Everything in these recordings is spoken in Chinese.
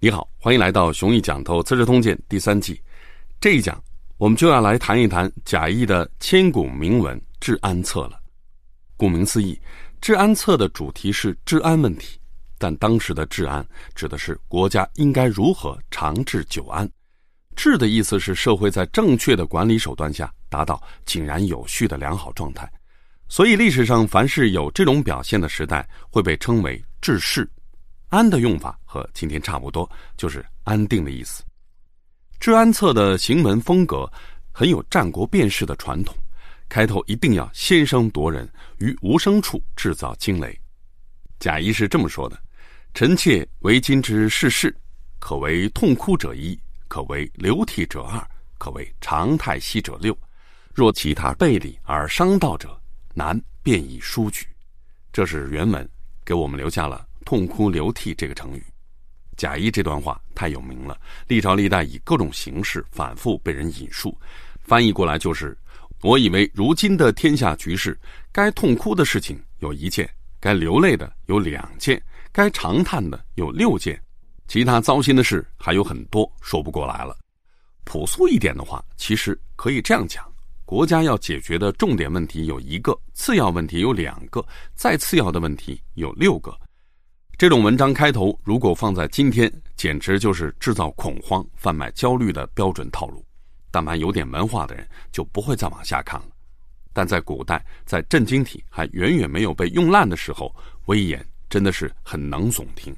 你好，欢迎来到《雄毅讲透资治通鉴》第三季。这一讲，我们就要来谈一谈贾谊的千古名文《治安策》了。顾名思义，《治安策》的主题是治安问题，但当时的治安指的是国家应该如何长治久安。治的意思是社会在正确的管理手段下达到井然有序的良好状态。所以历史上凡是有这种表现的时代，会被称为治世。安的用法和今天差不多，就是安定的意思。治安策的行文风格很有战国变势的传统，开头一定要先声夺人，于无声处制造惊雷。贾谊是这么说的：“臣妾为今之世事，可为痛哭者一，可为流涕者二，可为长叹息者六。若其他背礼而伤道者，难便以书举。”这是原文，给我们留下了。痛哭流涕这个成语，贾谊这段话太有名了，历朝历代以各种形式反复被人引述，翻译过来就是：我以为如今的天下局势，该痛哭的事情有一件，该流泪的有两件，该长叹的有六件，其他糟心的事还有很多，说不过来了。朴素一点的话，其实可以这样讲：国家要解决的重点问题有一个，次要问题有两个，再次要的问题有六个。这种文章开头，如果放在今天，简直就是制造恐慌、贩卖焦虑的标准套路。但凡有点文化的人，就不会再往下看了。但在古代，在震惊体还远远没有被用烂的时候，威严真的是很能耸听。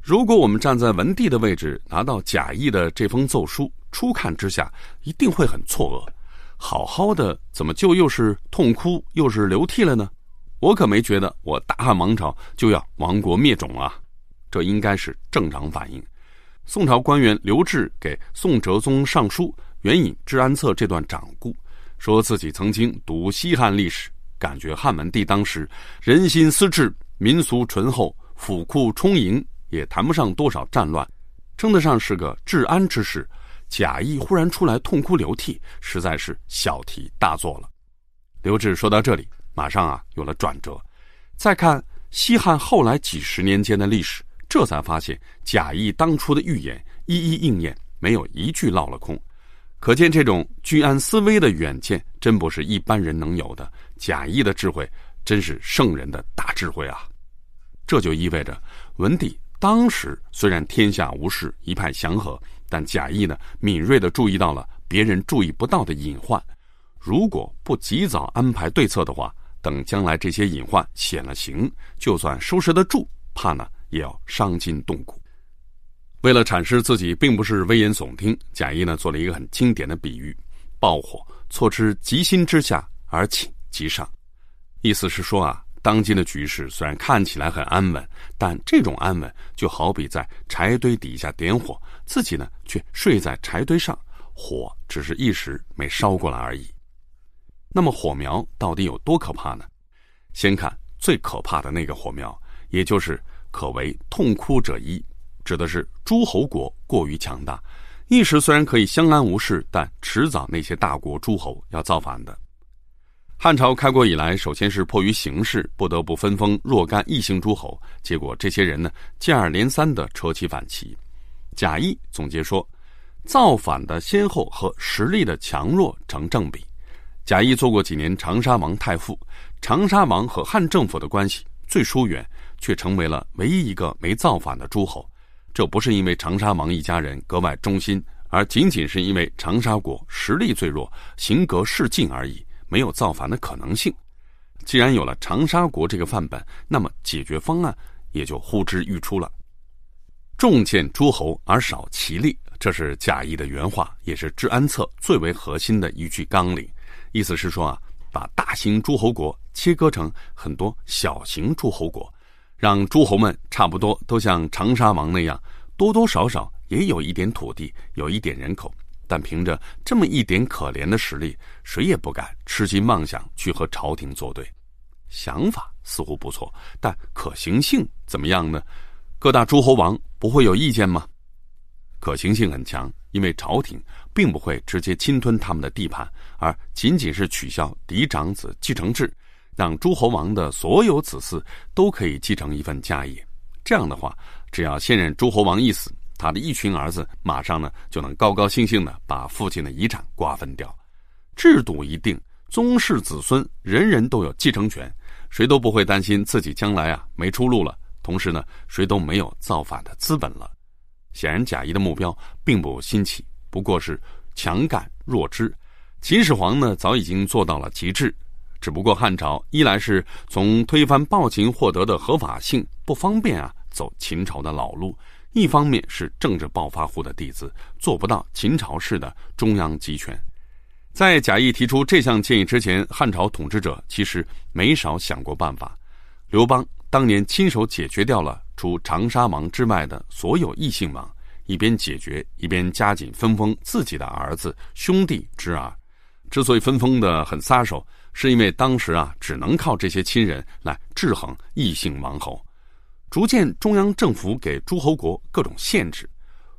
如果我们站在文帝的位置，拿到贾谊的这封奏书，初看之下一定会很错愕：好好的，怎么就又是痛哭，又是流涕了呢？我可没觉得我大汉王朝就要亡国灭种啊，这应该是正常反应。宋朝官员刘志给宋哲宗上书，援引《治安策》这段掌故，说自己曾经读西汉历史，感觉汉文帝当时人心思治，民俗淳厚，府库充盈，也谈不上多少战乱，称得上是个治安之事。贾谊忽然出来痛哭流涕，实在是小题大做了。刘志说到这里。马上啊，有了转折。再看西汉后来几十年间的历史，这才发现贾谊当初的预言一一应验，没有一句落了空。可见这种居安思危的远见，真不是一般人能有的。贾谊的智慧，真是圣人的大智慧啊！这就意味着，文帝当时虽然天下无事，一派祥和，但贾谊呢，敏锐的注意到了别人注意不到的隐患。如果不及早安排对策的话，等将来这些隐患显了形，就算收拾得住，怕呢也要伤筋动骨。为了阐释自己并不是危言耸听，贾谊呢做了一个很经典的比喻：爆火错之极心之下而请即上。意思是说啊，当今的局势虽然看起来很安稳，但这种安稳就好比在柴堆底下点火，自己呢却睡在柴堆上，火只是一时没烧过来而已。那么火苗到底有多可怕呢？先看最可怕的那个火苗，也就是可为痛哭者一，指的是诸侯国过于强大，一时虽然可以相安无事，但迟早那些大国诸侯要造反的。汉朝开国以来，首先是迫于形势，不得不分封若干异姓诸侯，结果这些人呢，接二连三的扯起反旗。贾谊总结说，造反的先后和实力的强弱成正比。贾谊做过几年长沙王太傅，长沙王和汉政府的关系最疏远，却成为了唯一一个没造反的诸侯。这不是因为长沙王一家人格外忠心，而仅仅是因为长沙国实力最弱，行格势近而已，没有造反的可能性。既然有了长沙国这个范本，那么解决方案也就呼之欲出了。重建诸侯而少其力，这是贾谊的原话，也是《治安策》最为核心的一句纲领。意思是说啊，把大型诸侯国切割成很多小型诸侯国，让诸侯们差不多都像长沙王那样，多多少少也有一点土地，有一点人口，但凭着这么一点可怜的实力，谁也不敢痴心妄想去和朝廷作对。想法似乎不错，但可行性怎么样呢？各大诸侯王不会有意见吗？可行性很强，因为朝廷并不会直接侵吞他们的地盘，而仅仅是取消嫡长子继承制，让诸侯王的所有子嗣都可以继承一份家业。这样的话，只要现任诸侯王一死，他的一群儿子马上呢就能高高兴兴的把父亲的遗产瓜分掉。制度一定，宗室子孙人人都有继承权，谁都不会担心自己将来啊没出路了。同时呢，谁都没有造反的资本了。显然，贾谊的目标并不新奇，不过是强干弱支。秦始皇呢，早已经做到了极致，只不过汉朝一来是从推翻暴秦获得的合法性不方便啊，走秦朝的老路；一方面是政治暴发户的弟子做不到秦朝式的中央集权。在贾谊提出这项建议之前，汉朝统治者其实没少想过办法。刘邦当年亲手解决掉了除长沙王之外的所有异姓王，一边解决一边加紧分封自己的儿子兄弟侄儿。之所以分封的很撒手，是因为当时啊只能靠这些亲人来制衡异姓王侯。逐渐，中央政府给诸侯国各种限制，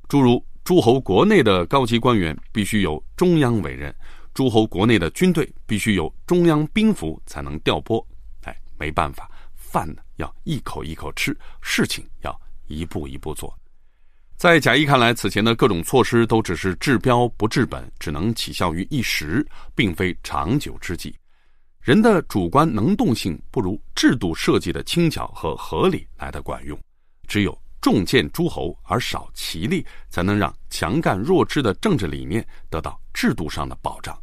诸如诸侯国内的高级官员必须由中央委任。诸侯国内的军队必须由中央兵符才能调拨，哎，没办法，饭呢要一口一口吃，事情要一步一步做。在贾谊看来，此前的各种措施都只是治标不治本，只能起效于一时，并非长久之计。人的主观能动性不如制度设计的轻巧和合理来的管用。只有重建诸侯而少其力，才能让强干弱支的政治理念得到制度上的保障。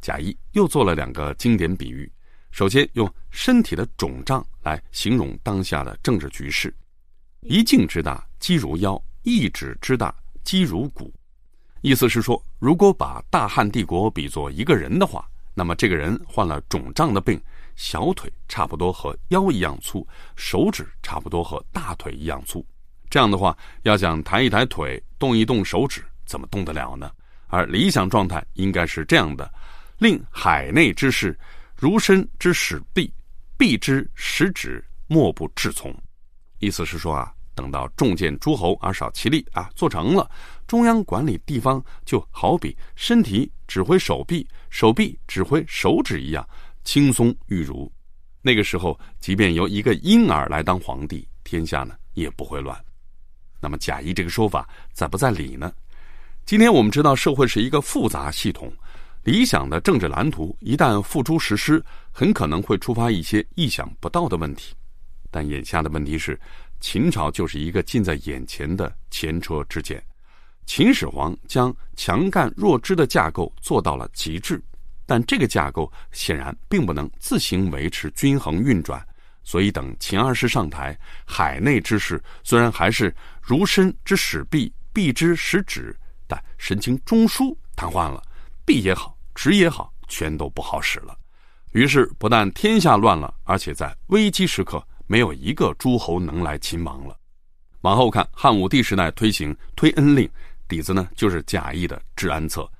贾谊又做了两个经典比喻，首先用身体的肿胀来形容当下的政治局势：一颈之大，肌如腰；一指之大，肌如骨。意思是说，如果把大汉帝国比作一个人的话，那么这个人患了肿胀的病，小腿差不多和腰一样粗，手指差不多和大腿一样粗。这样的话，要想抬一抬腿、动一动手指，怎么动得了呢？而理想状态应该是这样的。令海内之事，如身之使臂，臂之使指，莫不至从。意思是说啊，等到重建诸侯而少其力啊，做成了，中央管理地方就好比身体指挥手臂，手臂指挥手指一样轻松玉如。那个时候，即便由一个婴儿来当皇帝，天下呢也不会乱。那么贾谊这个说法在不在理呢？今天我们知道，社会是一个复杂系统。理想的政治蓝图一旦付诸实施，很可能会触发一些意想不到的问题。但眼下的问题是，秦朝就是一个近在眼前的前车之鉴。秦始皇将强干弱支的架构做到了极致，但这个架构显然并不能自行维持均衡运转。所以，等秦二世上台，海内之事虽然还是如身之使臂，臂之使指，但神经中枢瘫痪了。臂也好，指也好，全都不好使了。于是不但天下乱了，而且在危机时刻，没有一个诸侯能来秦王了。往后看，汉武帝时代推行推恩令，底子呢就是贾谊的治安策。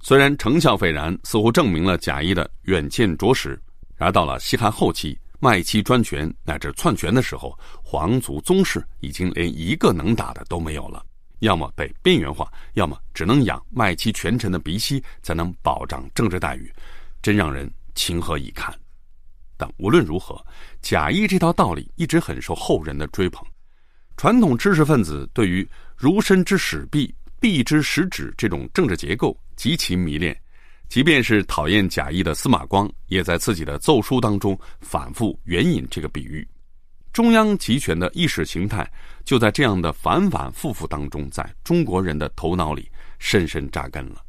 虽然成效斐然，似乎证明了贾谊的远见卓识。然而到了西汉后期，卖妻专权乃至篡权的时候，皇族宗室已经连一个能打的都没有了。要么被边缘化，要么只能养卖妻权臣的鼻息，才能保障政治待遇，真让人情何以堪。但无论如何，贾谊这套道理一直很受后人的追捧。传统知识分子对于“如身之使臂，臂之使指”这种政治结构极其迷恋，即便是讨厌贾谊的司马光，也在自己的奏书当中反复援引这个比喻。中央集权的意识形态，就在这样的反反复复当中，在中国人的头脑里深深扎根了。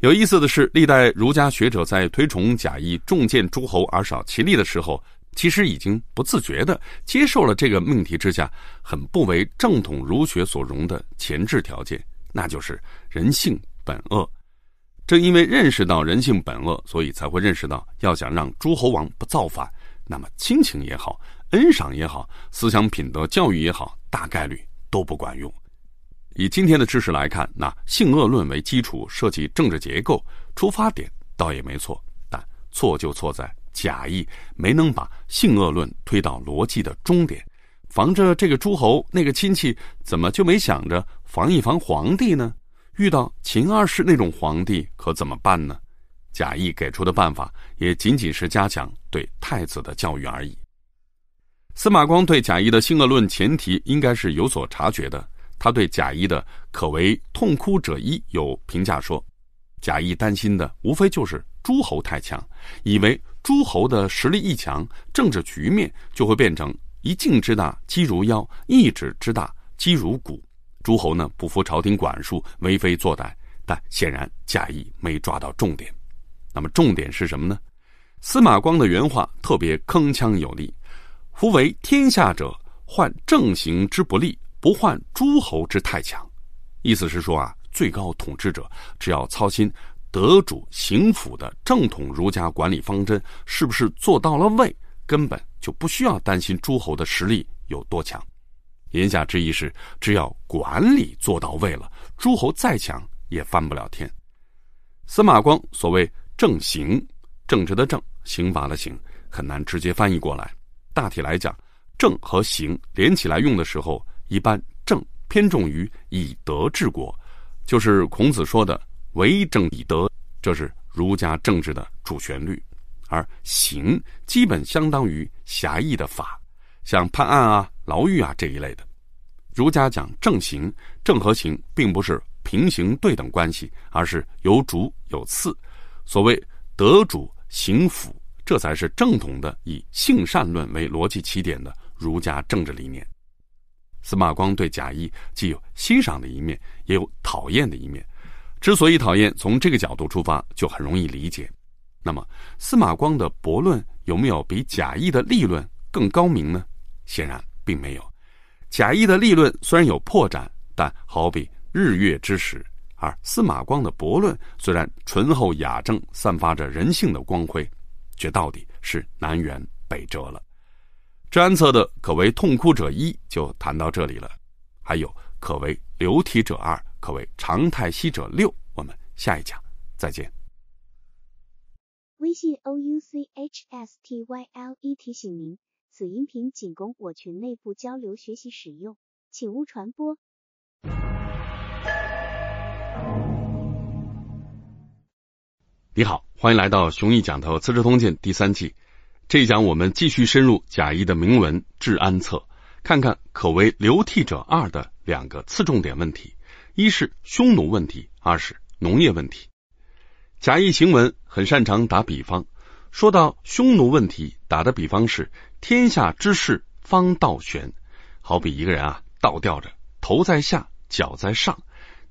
有意思的是，历代儒家学者在推崇贾谊重建诸侯而少其力的时候，其实已经不自觉地接受了这个命题之下很不为正统儒学所容的前置条件，那就是人性本恶。正因为认识到人性本恶，所以才会认识到，要想让诸侯王不造反，那么亲情也好。恩赏也好，思想品德教育也好，大概率都不管用。以今天的知识来看，那性恶论为基础设计政治结构，出发点倒也没错，但错就错在假意没能把性恶论推到逻辑的终点。防着这个诸侯，那个亲戚怎么就没想着防一防皇帝呢？遇到秦二世那种皇帝可怎么办呢？贾谊给出的办法也仅仅是加强对太子的教育而已。司马光对贾谊的性恶论前提应该是有所察觉的，他对贾谊的可为痛哭者一有评价说：“贾谊担心的无非就是诸侯太强，以为诸侯的实力一强，政治局面就会变成一境之大击如腰，一指之大击如鼓。诸侯呢不服朝廷管束，为非作歹。但显然贾谊没抓到重点。那么重点是什么呢？司马光的原话特别铿锵有力。”夫为天下者，患正行之不利，不患诸侯之太强。意思是说啊，最高统治者只要操心得主行辅的正统儒家管理方针是不是做到了位，根本就不需要担心诸侯的实力有多强。言下之意是，只要管理做到位了，诸侯再强也翻不了天。司马光所谓正行，政治的正，刑罚的刑，很难直接翻译过来。大体来讲，正和行连起来用的时候，一般正偏重于以德治国，就是孔子说的“为政以德”，这是儒家政治的主旋律；而刑基本相当于狭义的法，像判案啊、牢狱啊这一类的。儒家讲正行，正和行并不是平行对等关系，而是有主有次。所谓德主行辅。这才是正统的以性善论为逻辑起点的儒家政治理念。司马光对贾谊既有欣赏的一面，也有讨厌的一面。之所以讨厌，从这个角度出发就很容易理解。那么，司马光的驳论有没有比贾谊的立论更高明呢？显然并没有。贾谊的立论虽然有破绽，但好比日月之时；而司马光的驳论虽然醇厚雅正，散发着人性的光辉。却到底是南辕北辙了。至安策的可为痛哭者一就谈到这里了，还有可为流涕者二，可为常态息者六。我们下一讲再见。微信 o u c h s t y l e 提醒您，此音频仅供我群内部交流学习使用，请勿传播。你好，欢迎来到熊毅讲头《资治通鉴》第三季。这一讲我们继续深入贾谊的铭文《治安策》，看看可为流涕者二的两个次重点问题：一是匈奴问题，二是农业问题。贾谊行文很擅长打比方，说到匈奴问题，打的比方是天下之事方倒悬，好比一个人啊倒吊着，头在下，脚在上，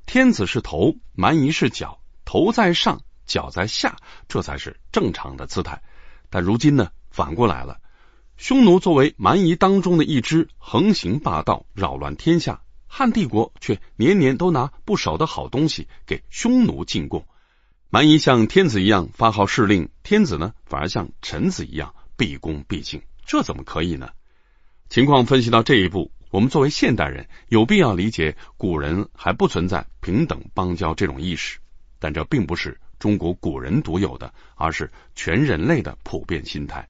天子是头，蛮夷是脚，头在上。脚在下，这才是正常的姿态。但如今呢，反过来了。匈奴作为蛮夷当中的一支，横行霸道，扰乱天下。汉帝国却年年都拿不少的好东西给匈奴进贡。蛮夷像天子一样发号施令，天子呢反而像臣子一样毕恭毕敬，这怎么可以呢？情况分析到这一步，我们作为现代人，有必要理解古人还不存在平等邦交这种意识，但这并不是。中国古人独有的，而是全人类的普遍心态。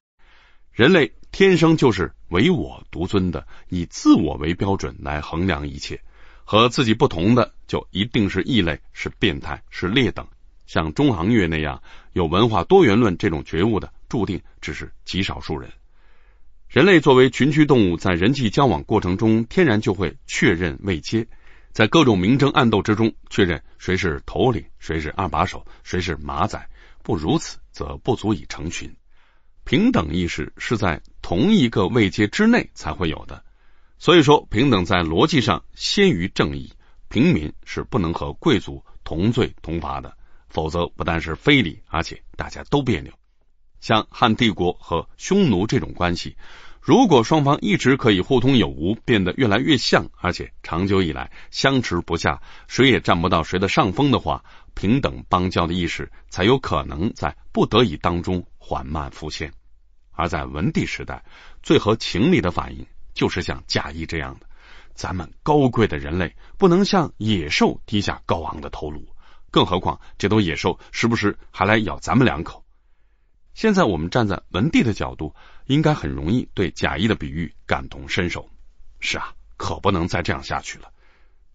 人类天生就是唯我独尊的，以自我为标准来衡量一切。和自己不同的，就一定是异类，是变态，是劣等。像中行月那样有文化多元论这种觉悟的，注定只是极少数人。人类作为群居动物，在人际交往过程中，天然就会确认位阶。在各种明争暗斗之中，确认谁是头领，谁是二把手，谁是马仔。不如此，则不足以成群。平等意识是在同一个位阶之内才会有的。所以说，平等在逻辑上先于正义。平民是不能和贵族同罪同罚的，否则不但是非礼，而且大家都别扭。像汉帝国和匈奴这种关系。如果双方一直可以互通有无，变得越来越像，而且长久以来相持不下，谁也占不到谁的上风的话，平等邦交的意识才有可能在不得已当中缓慢浮现。而在文帝时代，最合情理的反应就是像贾谊这样的：咱们高贵的人类不能向野兽低下高昂的头颅，更何况这头野兽时不时还来咬咱们两口。现在我们站在文帝的角度。应该很容易对贾谊的比喻感同身受。是啊，可不能再这样下去了。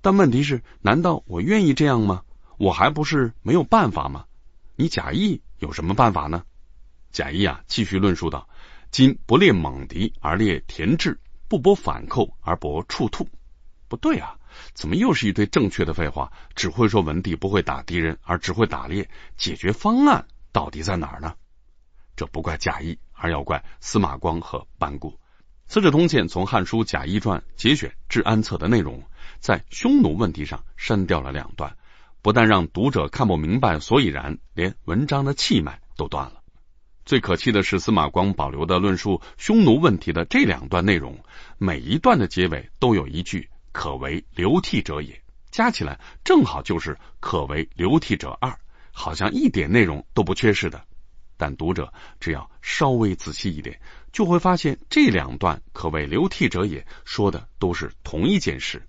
但问题是，难道我愿意这样吗？我还不是没有办法吗？你贾谊有什么办法呢？贾谊啊，继续论述道：“今不猎猛敌而猎田陟，不搏反寇而搏触兔。”不对啊，怎么又是一堆正确的废话？只会说文帝不会打敌人，而只会打猎，解决方案到底在哪儿呢？这不怪贾谊，而要怪司马光和班固。《资治通鉴》从《汉书·贾谊传》节选《治安策》的内容，在匈奴问题上删掉了两段，不但让读者看不明白所以然，连文章的气脉都断了。最可气的是，司马光保留的论述匈奴问题的这两段内容，每一段的结尾都有一句“可为流涕者也”，加起来正好就是“可为流涕者二”，好像一点内容都不缺失的。但读者只要稍微仔细一点，就会发现这两段可谓流涕者也说的都是同一件事。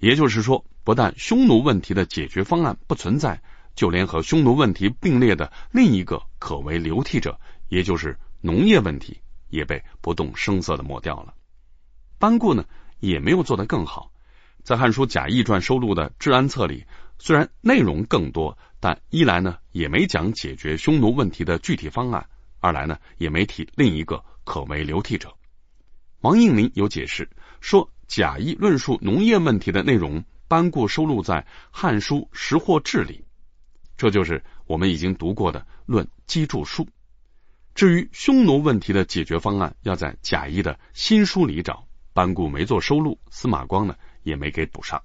也就是说，不但匈奴问题的解决方案不存在，就连和匈奴问题并列的另一个可为流涕者，也就是农业问题，也被不动声色的抹掉了。班固呢，也没有做得更好。在《汉书·贾谊传》收录的《治安策》里，虽然内容更多。但一来呢，也没讲解决匈奴问题的具体方案；二来呢，也没提另一个可为流涕者。王应麟有解释说，贾谊论述农业问题的内容，班固收录在《汉书·识货志》里，这就是我们已经读过的《论机杼术》。至于匈奴问题的解决方案，要在贾谊的新书里找，班固没做收录，司马光呢也没给补上。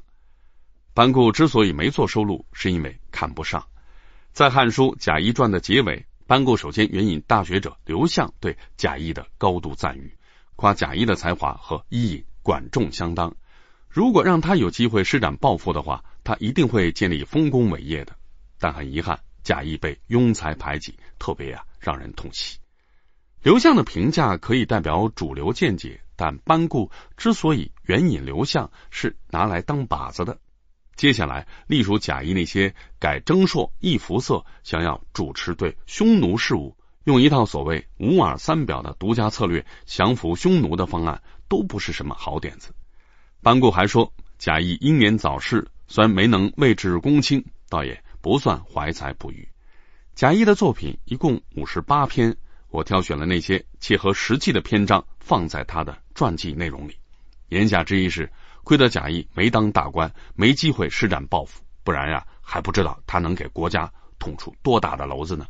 班固之所以没做收录，是因为看不上。在《汉书·贾谊传》的结尾，班固首先援引大学者刘向对贾谊的高度赞誉，夸贾谊的才华和伊尹、管仲相当。如果让他有机会施展抱负的话，他一定会建立丰功伟业的。但很遗憾，贾谊被庸才排挤，特别啊让人痛惜。刘向的评价可以代表主流见解，但班固之所以援引刘向，是拿来当靶子的。接下来，隶属贾谊那些改征朔、易服色，想要主持对匈奴事务，用一套所谓五耳三表的独家策略降服匈奴的方案，都不是什么好点子。班固还说，贾谊英年早逝，虽然没能位至公卿，倒也不算怀才不遇。贾谊的作品一共五十八篇，我挑选了那些切合实际的篇章，放在他的传记内容里。言下之意是。亏得贾谊没当大官，没机会施展抱负，不然呀，还不知道他能给国家捅出多大的篓子呢。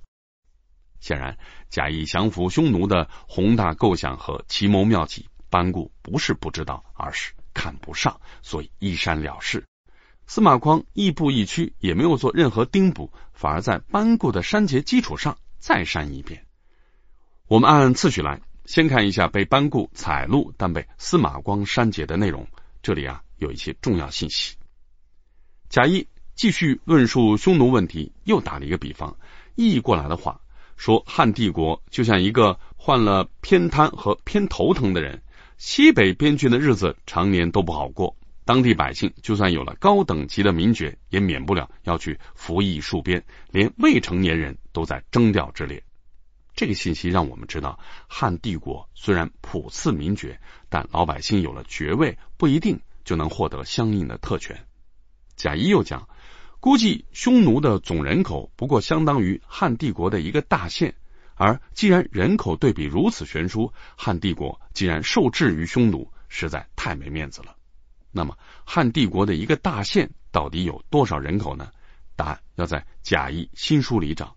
显然，贾谊降服匈奴的宏大构想和奇谋妙计，班固不是不知道，而是看不上，所以一删了事。司马光亦步亦趋，也没有做任何丁补，反而在班固的删节基础上再删一遍。我们按次序来，先看一下被班固采录但被司马光删节的内容。这里啊有一些重要信息。贾谊继续论述匈奴问题，又打了一个比方，译过来的话说：汉帝国就像一个患了偏瘫和偏头疼的人，西北边郡的日子常年都不好过。当地百姓就算有了高等级的名爵，也免不了要去服役戍边，连未成年人都在征调之列。这个信息让我们知道，汉帝国虽然普赐名爵。但老百姓有了爵位，不一定就能获得相应的特权。贾谊又讲，估计匈奴的总人口不过相当于汉帝国的一个大县，而既然人口对比如此悬殊，汉帝国既然受制于匈奴，实在太没面子了。那么，汉帝国的一个大县到底有多少人口呢？答案要在贾谊新书里找。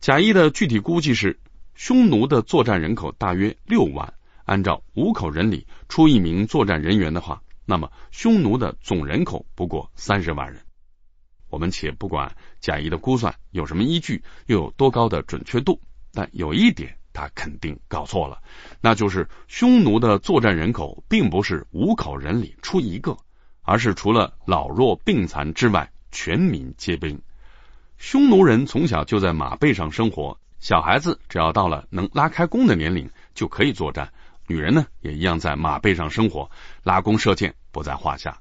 贾谊的具体估计是，匈奴的作战人口大约六万。按照五口人里出一名作战人员的话，那么匈奴的总人口不过三十万人。我们且不管贾谊的估算有什么依据，又有多高的准确度，但有一点他肯定搞错了，那就是匈奴的作战人口并不是五口人里出一个，而是除了老弱病残之外，全民皆兵。匈奴人从小就在马背上生活，小孩子只要到了能拉开弓的年龄，就可以作战。女人呢，也一样在马背上生活，拉弓射箭不在话下。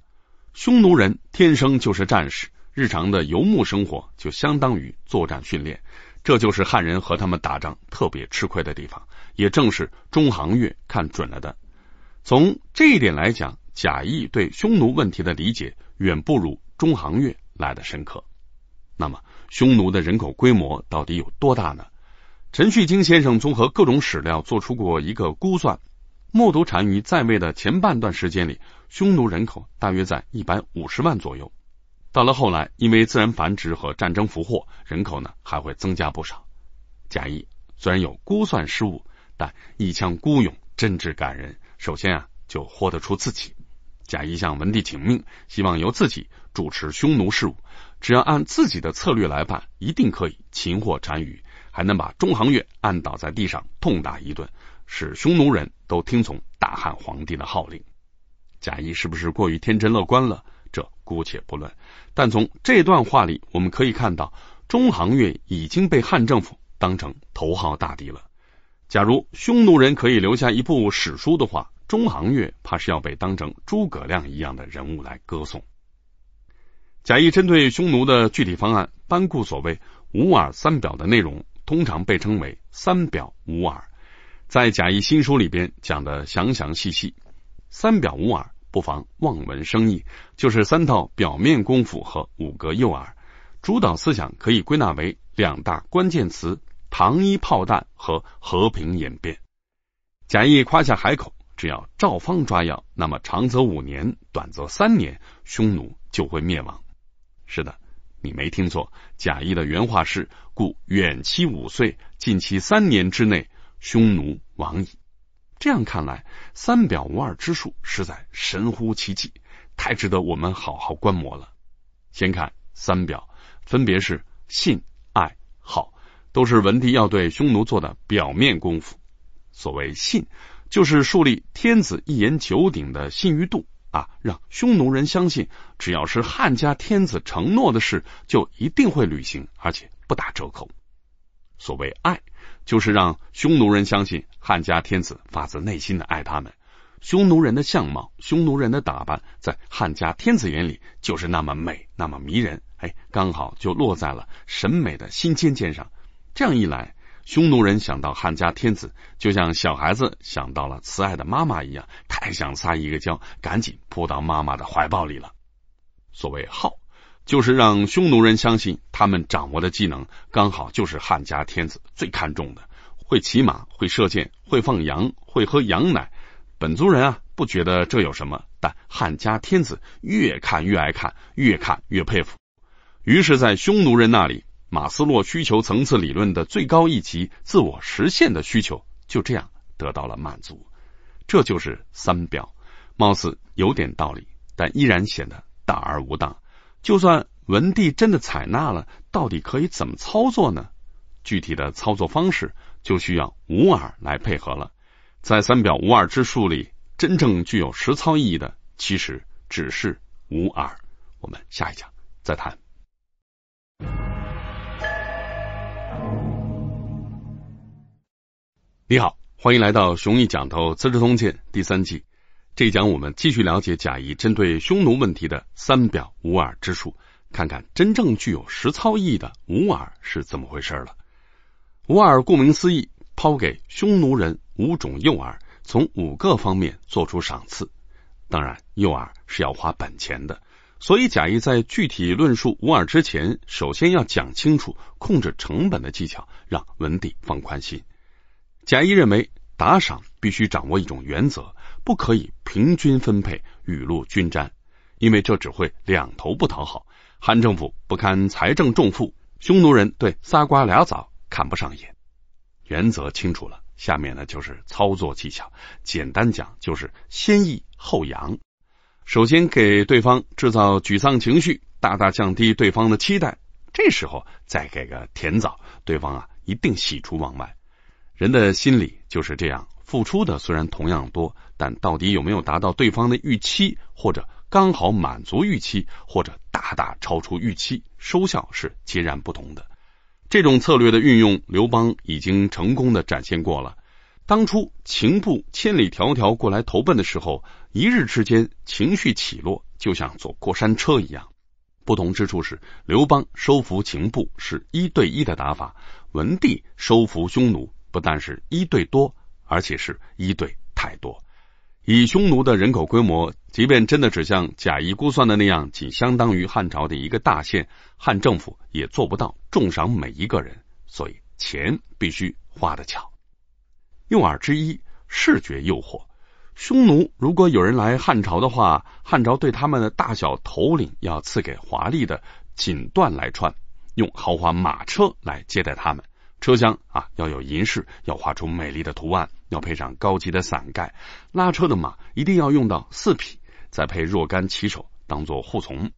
匈奴人天生就是战士，日常的游牧生活就相当于作战训练，这就是汉人和他们打仗特别吃亏的地方，也正是中行月看准了的。从这一点来讲，贾谊对匈奴问题的理解远不如中行月来的深刻。那么，匈奴的人口规模到底有多大呢？陈旭京先生综合各种史料做出过一个估算。冒顿单于在位的前半段时间里，匈奴人口大约在一百五十万左右。到了后来，因为自然繁殖和战争俘获，人口呢还会增加不少。贾谊虽然有估算失误，但一腔孤勇，真挚感人。首先啊，就豁得出自己。贾谊向文帝请命，希望由自己主持匈奴事务，只要按自己的策略来办，一定可以擒获单于，还能把中行月按倒在地上痛打一顿，使匈奴人都听从大汉皇帝的号令。贾谊是不是过于天真乐观了？这姑且不论。但从这段话里，我们可以看到，中行月已经被汉政府当成头号大敌了。假如匈奴人可以留下一部史书的话，中行月怕是要被当成诸葛亮一样的人物来歌颂。贾谊针对匈奴的具体方案班固所谓“五耳三表”的内容，通常被称为“三表五耳”。在贾谊新书里边讲的详详细细。三表五耳，不妨望文生义，就是三套表面功夫和五个诱饵。主导思想可以归纳为两大关键词：糖衣炮弹和和平演变。贾谊夸下海口。只要照方抓药，那么长则五年，短则三年，匈奴就会灭亡。是的，你没听错，贾谊的原话是：“故远期五岁，近期三年之内，匈奴亡矣。”这样看来，三表无二之术实在神乎其技，太值得我们好好观摩了。先看三表，分别是信、爱、好，都是文帝要对匈奴做的表面功夫。所谓信。就是树立天子一言九鼎的信誉度啊，让匈奴人相信，只要是汉家天子承诺的事，就一定会履行，而且不打折扣。所谓爱，就是让匈奴人相信汉家天子发自内心的爱他们。匈奴人的相貌、匈奴人的打扮，在汉家天子眼里就是那么美、那么迷人，哎，刚好就落在了审美的新尖尖上。这样一来。匈奴人想到汉家天子，就像小孩子想到了慈爱的妈妈一样，太想撒一个娇，赶紧扑到妈妈的怀抱里了。所谓好，就是让匈奴人相信他们掌握的技能刚好就是汉家天子最看重的，会骑马，会射箭，会放羊，会喝羊奶。本族人啊，不觉得这有什么，但汉家天子越看越爱看，越看越佩服。于是，在匈奴人那里。马斯洛需求层次理论的最高一级自我实现的需求就这样得到了满足，这就是三表，貌似有点道理，但依然显得大而无当。就算文帝真的采纳了，到底可以怎么操作呢？具体的操作方式就需要无耳来配合了。在三表无耳之术里，真正具有实操意义的，其实只是无耳。我们下一讲再谈。你好，欢迎来到雄毅讲透《资治通鉴》第三季。这一讲我们继续了解贾谊针对匈奴问题的三表五耳之术，看看真正具有实操意义的五耳是怎么回事了。五耳顾名思义，抛给匈奴人五种诱饵，从五个方面做出赏赐。当然，诱饵是要花本钱的，所以贾谊在具体论述五饵之前，首先要讲清楚控制成本的技巧，让文帝放宽心。贾谊认为，打赏必须掌握一种原则，不可以平均分配、雨露均沾，因为这只会两头不讨好。汉政府不堪财政重负，匈奴人对仨瓜俩枣看不上眼。原则清楚了，下面呢就是操作技巧。简单讲，就是先抑后扬。首先给对方制造沮丧情绪，大大降低对方的期待。这时候再给个甜枣，对方啊一定喜出望外。人的心理就是这样，付出的虽然同样多，但到底有没有达到对方的预期，或者刚好满足预期，或者大大超出预期，收效是截然不同的。这种策略的运用，刘邦已经成功的展现过了。当初秦部千里迢迢过来投奔的时候，一日之间情绪起落，就像坐过山车一样。不同之处是，刘邦收服秦部是一对一的打法，文帝收服匈奴。不但是一对多，而且是一对太多。以匈奴的人口规模，即便真的只像贾谊估算的那样，仅相当于汉朝的一个大县，汉政府也做不到重赏每一个人。所以钱必须花得巧。诱饵之一，视觉诱惑。匈奴如果有人来汉朝的话，汉朝对他们的大小头领要赐给华丽的锦缎来穿，用豪华马车来接待他们。车厢啊要有银饰，要画出美丽的图案，要配上高级的伞盖。拉车的马一定要用到四匹，再配若干骑手当做护从。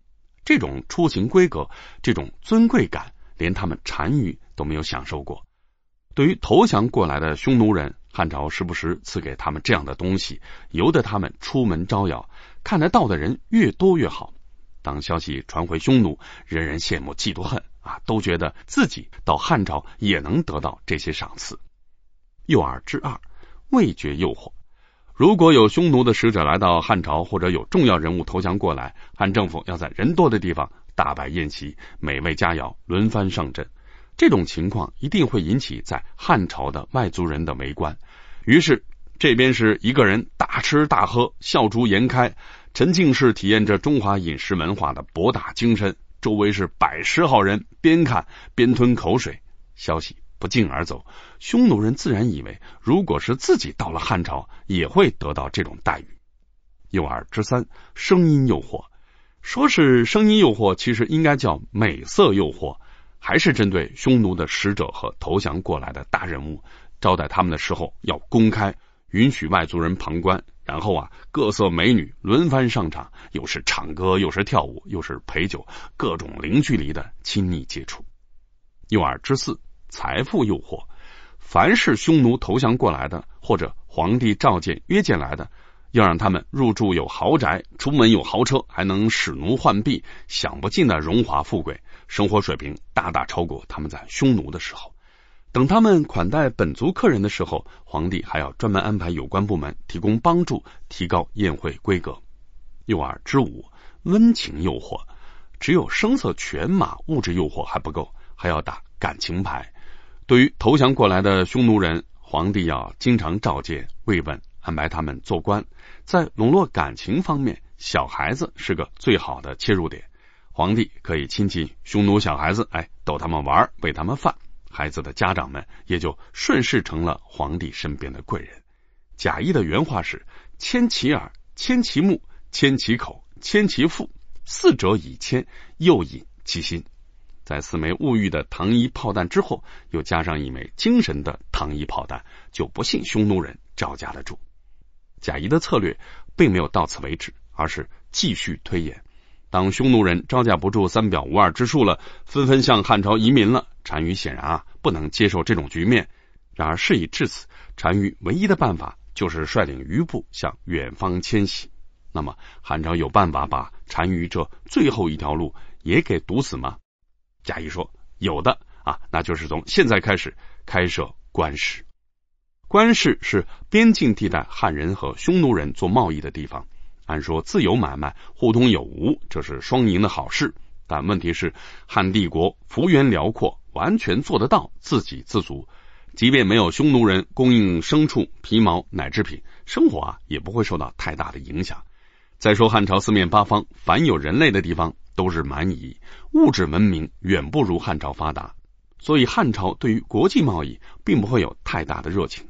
这种出行规格，这种尊贵感，连他们单于都没有享受过。对于投降过来的匈奴人，汉朝时不时赐给他们这样的东西，由得他们出门招摇。看得到的人越多越好。当消息传回匈奴，人人羡慕嫉妒恨。啊，都觉得自己到汉朝也能得到这些赏赐。诱饵之二，味觉诱惑。如果有匈奴的使者来到汉朝，或者有重要人物投降过来，汉政府要在人多的地方大摆宴席，美味佳肴轮番上阵。这种情况一定会引起在汉朝的外族人的围观。于是这边是一个人大吃大喝，笑逐颜开，沉浸式体验着中华饮食文化的博大精深。周围是百十号人，边看边吞口水。消息不胫而走，匈奴人自然以为，如果是自己到了汉朝，也会得到这种待遇。诱饵之三，声音诱惑。说是声音诱惑，其实应该叫美色诱惑，还是针对匈奴的使者和投降过来的大人物，招待他们的时候要公开，允许外族人旁观。然后啊，各色美女轮番上场，又是唱歌，又是跳舞，又是陪酒，各种零距离的亲密接触。诱饵之四，财富诱惑。凡是匈奴投降过来的，或者皇帝召见约见来的，要让他们入住有豪宅，出门有豪车，还能使奴换币，享不尽的荣华富贵，生活水平大大超过他们在匈奴的时候。等他们款待本族客人的时候，皇帝还要专门安排有关部门提供帮助，提高宴会规格。诱饵之五，温情诱惑。只有声色犬马、物质诱惑还不够，还要打感情牌。对于投降过来的匈奴人，皇帝要经常召见、慰问，安排他们做官。在笼络感情方面，小孩子是个最好的切入点。皇帝可以亲近匈奴小孩子，哎，逗他们玩，喂他们饭。孩子的家长们也就顺势成了皇帝身边的贵人。贾谊的原话是：“牵其耳，牵其目，牵其口，牵其腹，四者以牵，又引其心。”在四枚物欲的糖衣炮弹之后，又加上一枚精神的糖衣炮弹，就不信匈奴人招架得住。贾谊的策略并没有到此为止，而是继续推演。当匈奴人招架不住三表无二之术了，纷纷向汉朝移民了。单于显然啊不能接受这种局面。然而事已至此，单于唯一的办法就是率领余部向远方迁徙。那么汉朝有办法把单于这最后一条路也给堵死吗？贾谊说有的啊，那就是从现在开始开设关市。关市是边境地带汉人和匈奴人做贸易的地方。按说自由买卖，互通有无，这是双赢的好事。但问题是，汉帝国幅员辽阔，完全做得到自给自足。即便没有匈奴人供应牲畜、皮毛、奶制品，生活啊也不会受到太大的影响。再说汉朝四面八方，凡有人类的地方都是蛮夷，物质文明远不如汉朝发达，所以汉朝对于国际贸易并不会有太大的热情。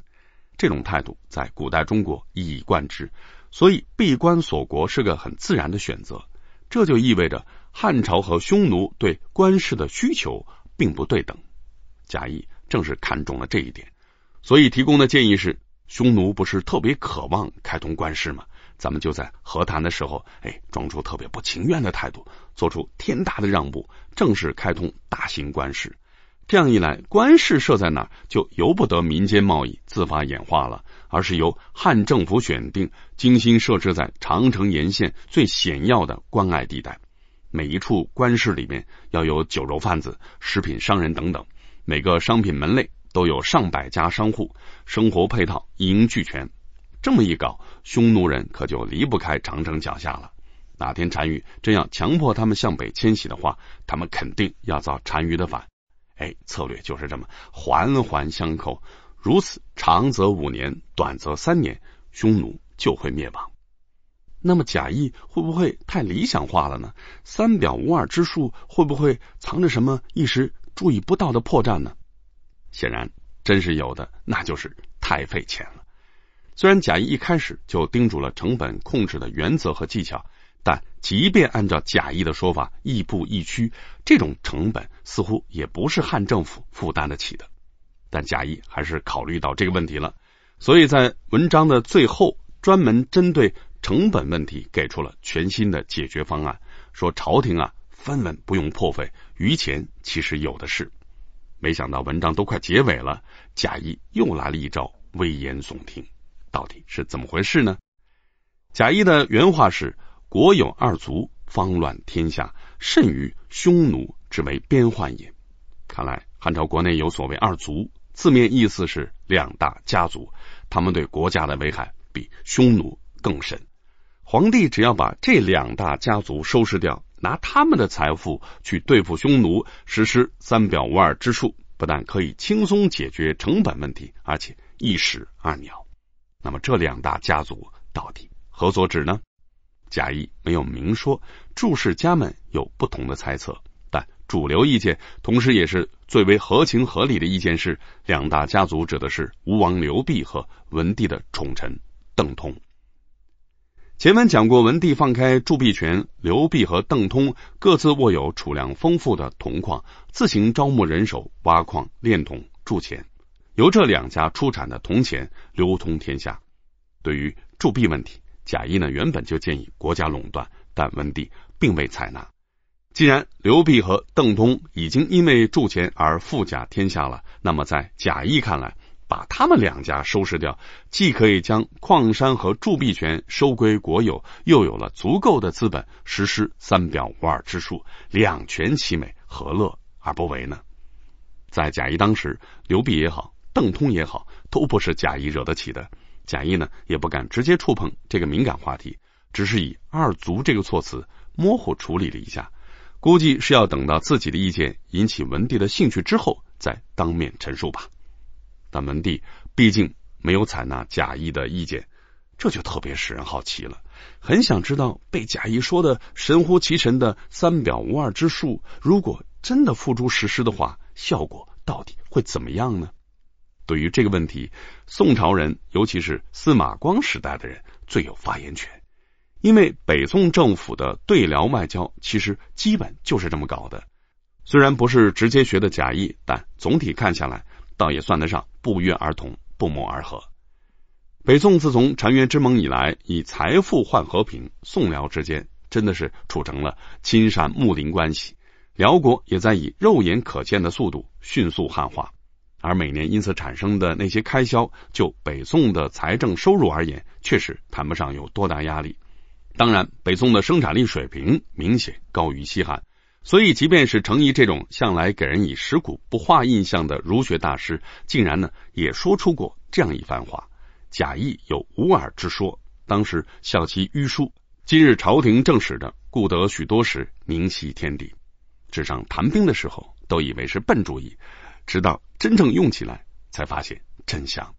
这种态度在古代中国一以贯之。所以闭关锁国是个很自然的选择，这就意味着汉朝和匈奴对官事的需求并不对等。贾谊正是看中了这一点，所以提供的建议是：匈奴不是特别渴望开通官事吗？咱们就在和谈的时候，哎，装出特别不情愿的态度，做出天大的让步，正式开通大型官事。这样一来，官市设在哪儿，就由不得民间贸易自发演化了，而是由汉政府选定，精心设置在长城沿线最险要的关隘地带。每一处官市里面要有酒肉贩子、食品商人等等，每个商品门类都有上百家商户，生活配套一应俱全。这么一搞，匈奴人可就离不开长城脚下了。哪天单于真要强迫他们向北迁徙的话，他们肯定要遭单于的反。哎，策略就是这么环环相扣，如此长则五年，短则三年，匈奴就会灭亡。那么贾谊会不会太理想化了呢？三表无二之术会不会藏着什么一时注意不到的破绽呢？显然，真是有的，那就是太费钱了。虽然贾谊一开始就叮嘱了成本控制的原则和技巧，但即便按照贾谊的说法亦步亦趋，这种成本似乎也不是汉政府负担得起的。但贾谊还是考虑到这个问题了，所以在文章的最后专门针对成本问题给出了全新的解决方案，说朝廷啊分文不用破费，余钱其实有的是。没想到文章都快结尾了，贾谊又来了一招危言耸听，到底是怎么回事呢？贾谊的原话是：“国有二族，方乱天下，甚于匈奴之为边患也。”看来汉朝国内有所谓二族。字面意思是两大家族，他们对国家的危害比匈奴更深。皇帝只要把这两大家族收拾掉，拿他们的财富去对付匈奴，实施三表五二之术，不但可以轻松解决成本问题，而且一石二鸟。那么这两大家族到底何所指呢？贾谊没有明说，注释家们有不同的猜测。但主流意见，同时也是最为合情合理的意见是，两大家族指的是吴王刘濞和文帝的宠臣邓通。前文讲过，文帝放开铸币权，刘濞和邓通各自握有储量丰富的铜矿，自行招募人手挖矿炼铜铸钱，由这两家出产的铜钱流通天下。对于铸币问题，贾谊呢原本就建议国家垄断，但文帝并未采纳。既然刘濞和邓通已经因为铸钱而富甲天下了，那么在贾谊看来，把他们两家收拾掉，既可以将矿山和铸币权收归国有，又有了足够的资本实施三表五二之术，两全其美，何乐而不为呢？在贾谊当时，刘濞也好，邓通也好，都不是贾谊惹得起的。贾谊呢，也不敢直接触碰这个敏感话题，只是以“二族”这个措辞模糊处理了一下。估计是要等到自己的意见引起文帝的兴趣之后，再当面陈述吧。但文帝毕竟没有采纳贾谊的意见，这就特别使人好奇了，很想知道被贾谊说的神乎其神的三表无二之术，如果真的付诸实施的话，效果到底会怎么样呢？对于这个问题，宋朝人，尤其是司马光时代的人，最有发言权。因为北宋政府的对辽外交其实基本就是这么搞的，虽然不是直接学的假意，但总体看下来，倒也算得上不约而同、不谋而合。北宋自从澶渊之盟以来，以财富换和平，宋辽之间真的是处成了亲善睦邻关系，辽国也在以肉眼可见的速度迅速汉化，而每年因此产生的那些开销，就北宋的财政收入而言，确实谈不上有多大压力。当然，北宋的生产力水平明显高于西汉，所以即便是程颐这种向来给人以食古不化印象的儒学大师，竟然呢也说出过这样一番话：贾谊有无耳之说，当时效其迂书，今日朝廷正使的，故得许多时明晰天地。纸上谈兵的时候都以为是笨主意，直到真正用起来，才发现真相。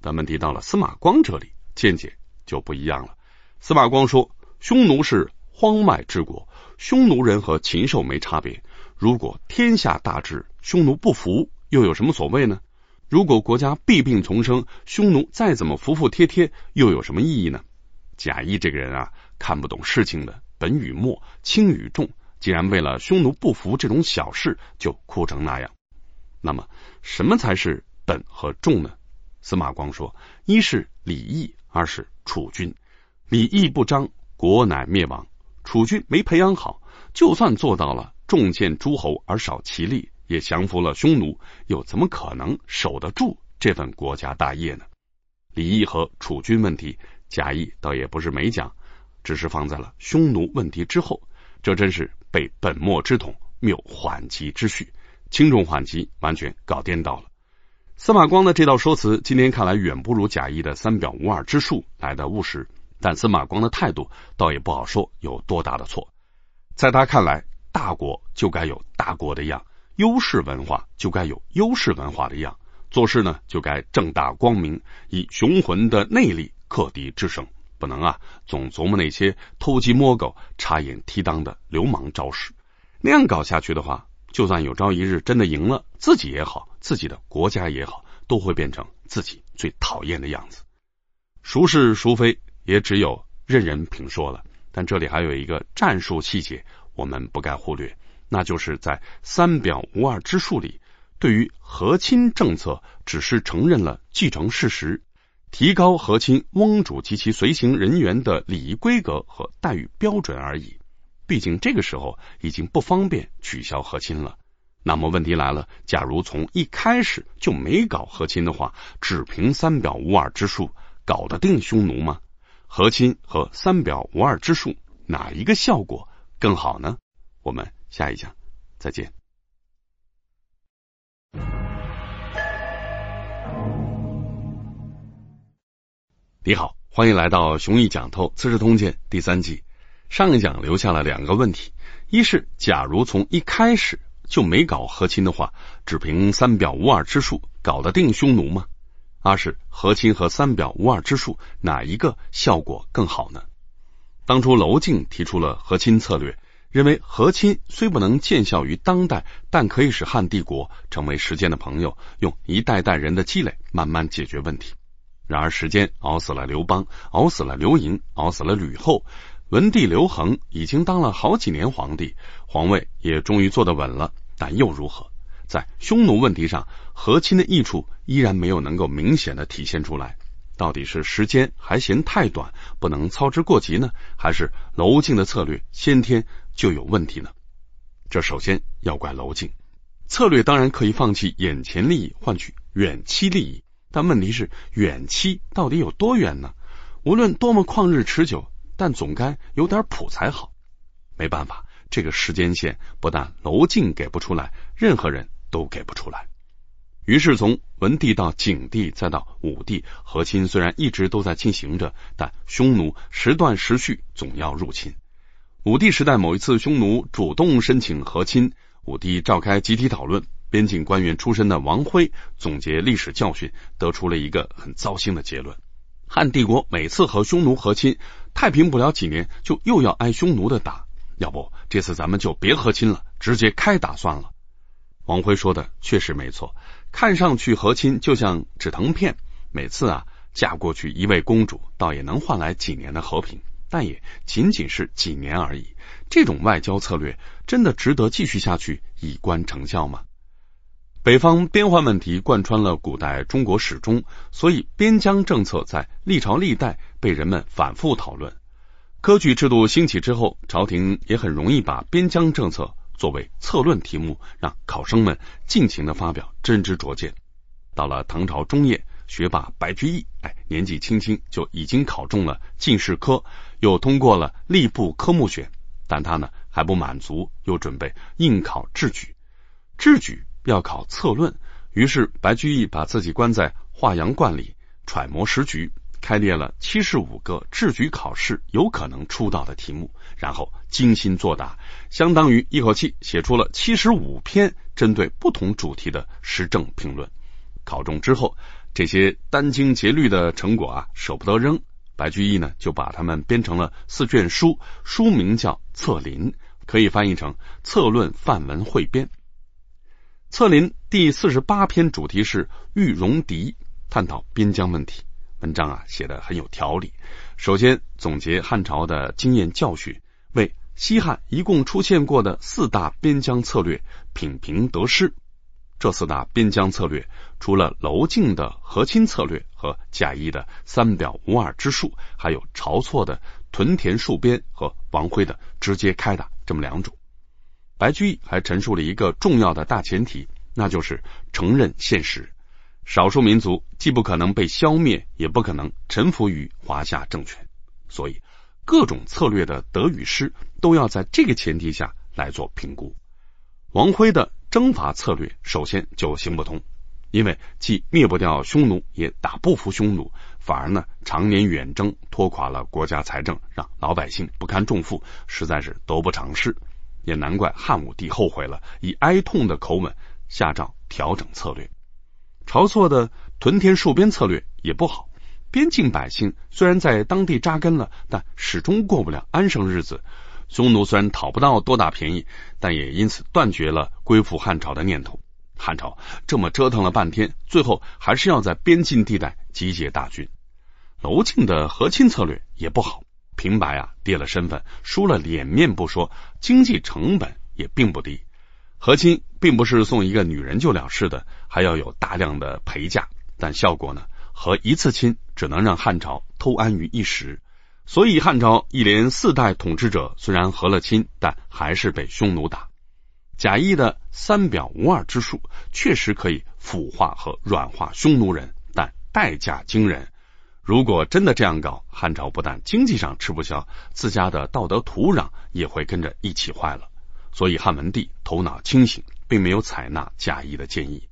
但问题到了司马光这里，见解就不一样了。司马光说：“匈奴是荒麦之国，匈奴人和禽兽没差别。如果天下大治，匈奴不服，又有什么所谓呢？如果国家弊病丛生，匈奴再怎么服服帖帖，又有什么意义呢？”贾谊这个人啊，看不懂事情的本与末、轻与重，竟然为了匈奴不服这种小事就哭成那样。那么，什么才是本和重呢？司马光说：“一是礼义，二是储君。”礼义不彰，国乃灭亡。楚军没培养好，就算做到了重建诸侯而少其力，也降服了匈奴，又怎么可能守得住这份国家大业呢？礼义和楚军问题，贾谊倒也不是没讲，只是放在了匈奴问题之后。这真是被本末之统谬缓急之序，轻重缓急完全搞颠倒了。司马光的这道说辞，今天看来远不如贾谊的三表五二之术来的务实。但司马光的态度倒也不好说有多大的错，在他看来，大国就该有大国的样，优势文化就该有优势文化的样，做事呢就该正大光明，以雄浑的内力克敌制胜，不能啊总琢磨那些偷鸡摸狗、插眼踢裆的流氓招式。那样搞下去的话，就算有朝一日真的赢了，自己也好，自己的国家也好，都会变成自己最讨厌的样子。孰是孰非，也只有任人评说了。但这里还有一个战术细节，我们不该忽略，那就是在三表无二之术里，对于和亲政策，只是承认了继承事实，提高和亲翁主及其随行人员的礼仪规格和待遇标准而已。毕竟这个时候已经不方便取消和亲了。那么问题来了，假如从一开始就没搞和亲的话，只凭三表无二之术，搞得定匈奴吗？和亲和三表无二之术，哪一个效果更好呢？我们下一讲再见。你好，欢迎来到《雄毅讲透资治通鉴》第三季。上一讲留下了两个问题：一是假如从一开始就没搞和亲的话，只凭三表无二之术，搞得定匈奴吗？二是和亲和三表无二之术，哪一个效果更好呢？当初娄敬提出了和亲策略，认为和亲虽不能见效于当代，但可以使汉帝国成为时间的朋友，用一代代人的积累慢慢解决问题。然而时间熬死了刘邦，熬死了刘盈，熬死了吕后，文帝刘恒已经当了好几年皇帝，皇位也终于坐得稳了，但又如何？在匈奴问题上，和亲的益处依然没有能够明显的体现出来。到底是时间还嫌太短，不能操之过急呢，还是娄敬的策略先天就有问题呢？这首先要怪娄敬。策略当然可以放弃眼前利益，换取远期利益，但问题是远期到底有多远呢？无论多么旷日持久，但总该有点谱才好。没办法，这个时间线不但娄敬给不出来，任何人。都给不出来。于是从文帝到景帝再到武帝，和亲虽然一直都在进行着，但匈奴时断时续，总要入侵。武帝时代某一次，匈奴主动申请和亲，武帝召开集体讨论，边境官员出身的王辉总结历史教训，得出了一个很糟心的结论：汉帝国每次和匈奴和亲，太平不了几年，就又要挨匈奴的打。要不这次咱们就别和亲了，直接开打算了。王辉说的确实没错，看上去和亲就像止疼片，每次啊嫁过去一位公主，倒也能换来几年的和平，但也仅仅是几年而已。这种外交策略真的值得继续下去以观成效吗？北方边患问题贯穿了古代中国始终，所以边疆政策在历朝历代被人们反复讨论。科举制度兴起之后，朝廷也很容易把边疆政策。作为策论题目，让考生们尽情的发表真知灼见。到了唐朝中叶，学霸白居易，哎，年纪轻轻就已经考中了进士科，又通过了吏部科目选。但他呢还不满足，又准备应考制举。制举要考策论，于是白居易把自己关在华阳观里，揣摩时局。开列了七十五个制局考试有可能出道的题目，然后精心作答，相当于一口气写出了七十五篇针对不同主题的时政评论。考中之后，这些殚精竭虑的成果啊，舍不得扔，白居易呢就把它们编成了四卷书，书名叫《策林》，可以翻译成《策论范文汇编》。《策林》第四十八篇主题是玉戎狄，探讨边疆问题。文章啊写的很有条理。首先总结汉朝的经验教训，为西汉一共出现过的四大边疆策略品评得失。这四大边疆策略，除了娄敬的和亲策略和贾谊的三表无二之术，还有晁错的屯田戍边和王辉的直接开打这么两种。白居易还陈述了一个重要的大前提，那就是承认现实。少数民族既不可能被消灭，也不可能臣服于华夏政权，所以各种策略的得与失都要在这个前提下来做评估。王辉的征伐策略首先就行不通，因为既灭不掉匈奴，也打不服匈奴，反而呢常年远征拖垮了国家财政，让老百姓不堪重负，实在是得不偿失。也难怪汉武帝后悔了，以哀痛的口吻下诏调整策略。晁错的屯田戍边策略也不好，边境百姓虽然在当地扎根了，但始终过不了安生日子。匈奴虽然讨不到多大便宜，但也因此断绝了归附汉朝的念头。汉朝这么折腾了半天，最后还是要在边境地带集结大军。娄敬的和亲策略也不好，平白啊跌了身份，输了脸面不说，经济成本也并不低。和亲并不是送一个女人就了事的，还要有大量的陪嫁，但效果呢，和一次亲只能让汉朝偷安于一时。所以汉朝一连四代统治者虽然和了亲，但还是被匈奴打。贾谊的三表无二之术确实可以腐化和软化匈奴人，但代价惊人。如果真的这样搞，汉朝不但经济上吃不消，自家的道德土壤也会跟着一起坏了。所以汉文帝头脑清醒，并没有采纳贾谊的建议。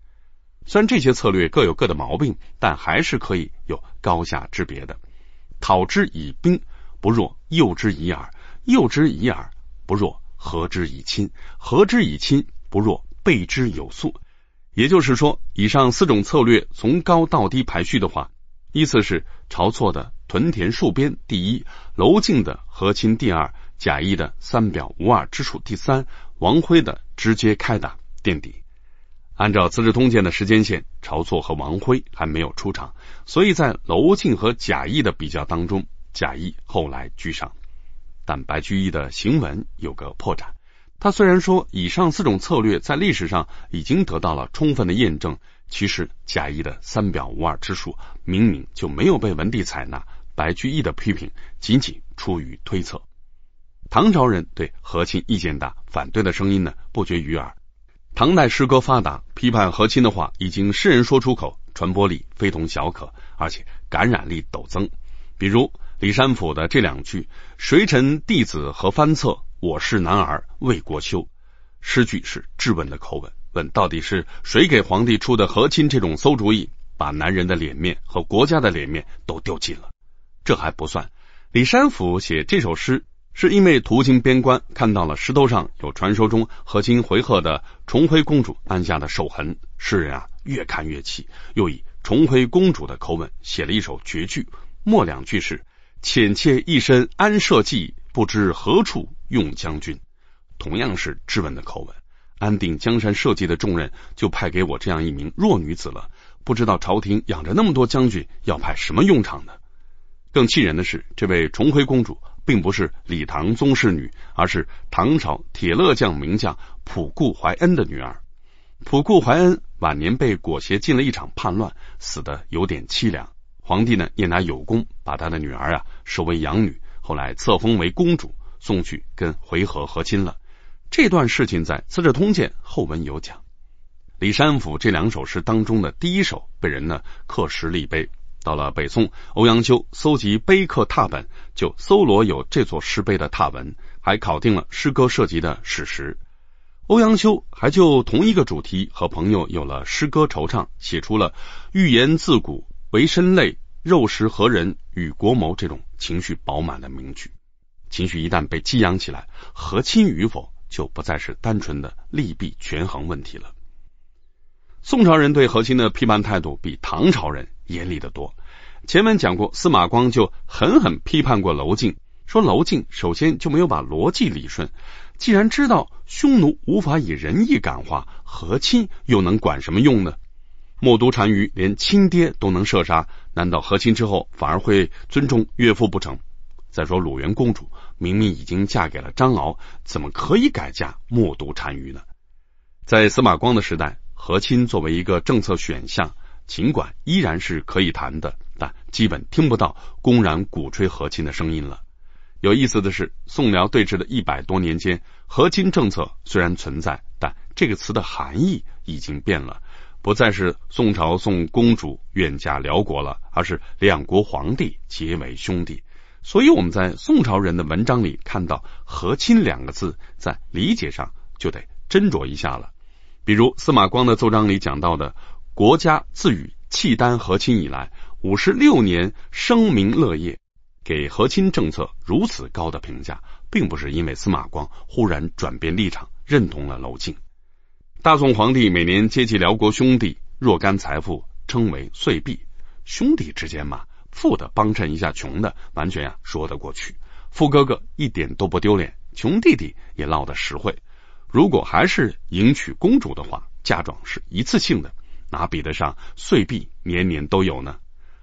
虽然这些策略各有各的毛病，但还是可以有高下之别的。讨之以兵，不若诱之以饵；诱之以饵，不若。和之以亲，和之以亲，不若备之有素。也就是说，以上四种策略从高到低排序的话，依次是晁错的屯田戍边第一，娄敬的和亲第二，贾谊的三表无二之处第三，王辉的直接开打垫底。按照《资治通鉴》的时间线，晁错和王辉还没有出场，所以在娄敬和贾谊的比较当中，贾谊后来居上。但白居易的行文有个破绽，他虽然说以上四种策略在历史上已经得到了充分的验证，其实贾谊的三表无二之术明明就没有被文帝采纳。白居易的批评仅仅出于推测。唐朝人对和亲意见大，反对的声音呢不绝于耳。唐代诗歌发达，批判和亲的话已经诗人说出口，传播力非同小可，而且感染力陡增。比如。李山甫的这两句“谁臣弟子何翻侧，我是男儿为国羞”，诗句是质问的口吻，问到底是谁给皇帝出的和亲这种馊主意，把男人的脸面和国家的脸面都丢尽了。这还不算，李山甫写这首诗是因为途经边关，看到了石头上有传说中和亲回纥的重辉公主安下的手痕，诗人啊越看越气，又以重辉公主的口吻写了一首绝句，末两句是。浅妾一身安社稷，不知何处用将军。同样是质问的口吻，安定江山社稷的重任就派给我这样一名弱女子了，不知道朝廷养着那么多将军，要派什么用场呢？更气人的是，这位重辉公主并不是李唐宗室女，而是唐朝铁勒将名将仆固怀恩的女儿。仆固怀恩晚年被裹挟进了一场叛乱，死的有点凄凉。皇帝呢念他有功，把他的女儿啊收为养女，后来册封为公主，送去跟回纥和亲了。这段事情在《资治通鉴》后文有讲。李山甫这两首诗当中的第一首被人呢刻石立碑，到了北宋，欧阳修搜集碑刻拓本，就搜罗有这座石碑的拓文，还考定了诗歌涉及的史实。欧阳修还就同一个主题和朋友有了诗歌惆怅，写出了欲言自古。为身累，肉食何人与国谋？这种情绪饱满的名句，情绪一旦被激扬起来，和亲与否就不再是单纯的利弊权衡问题了。宋朝人对和亲的批判态度比唐朝人严厉的多。前文讲过，司马光就狠狠批判过娄敬，说娄敬首先就没有把逻辑理顺。既然知道匈奴无法以仁义感化，和亲又能管什么用呢？冒都单于连亲爹都能射杀，难道和亲之后反而会尊重岳父不成？再说鲁元公主明明已经嫁给了张敖，怎么可以改嫁冒都单于呢？在司马光的时代，和亲作为一个政策选项，尽管依然是可以谈的，但基本听不到公然鼓吹和亲的声音了。有意思的是，宋辽对峙的一百多年间，和亲政策虽然存在，但这个词的含义已经变了。不再是宋朝送公主远嫁辽国了，而是两国皇帝结为兄弟。所以我们在宋朝人的文章里看到“和亲”两个字，在理解上就得斟酌一下了。比如司马光的奏章里讲到的“国家自与契丹和亲以来，五十六年声名乐业”，给和亲政策如此高的评价，并不是因为司马光忽然转变立场，认同了娄敬。大宋皇帝每年接济辽国兄弟若干财富，称为岁币。兄弟之间嘛，富的帮衬一下穷的，完全呀说得过去。富哥哥一点都不丢脸，穷弟弟也落得实惠。如果还是迎娶公主的话，嫁妆是一次性的，哪比得上岁币年年都有呢？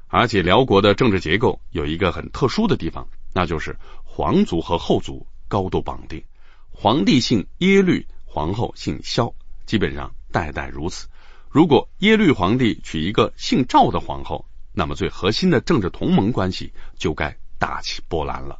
而且辽国的政治结构有一个很特殊的地方，那就是皇族和后族高度绑定，皇帝姓耶律，皇后姓萧，基本上代代如此。如果耶律皇帝娶一个姓赵的皇后，那么最核心的政治同盟关系就该大起波澜了。